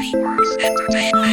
Dreamworks Entertainment.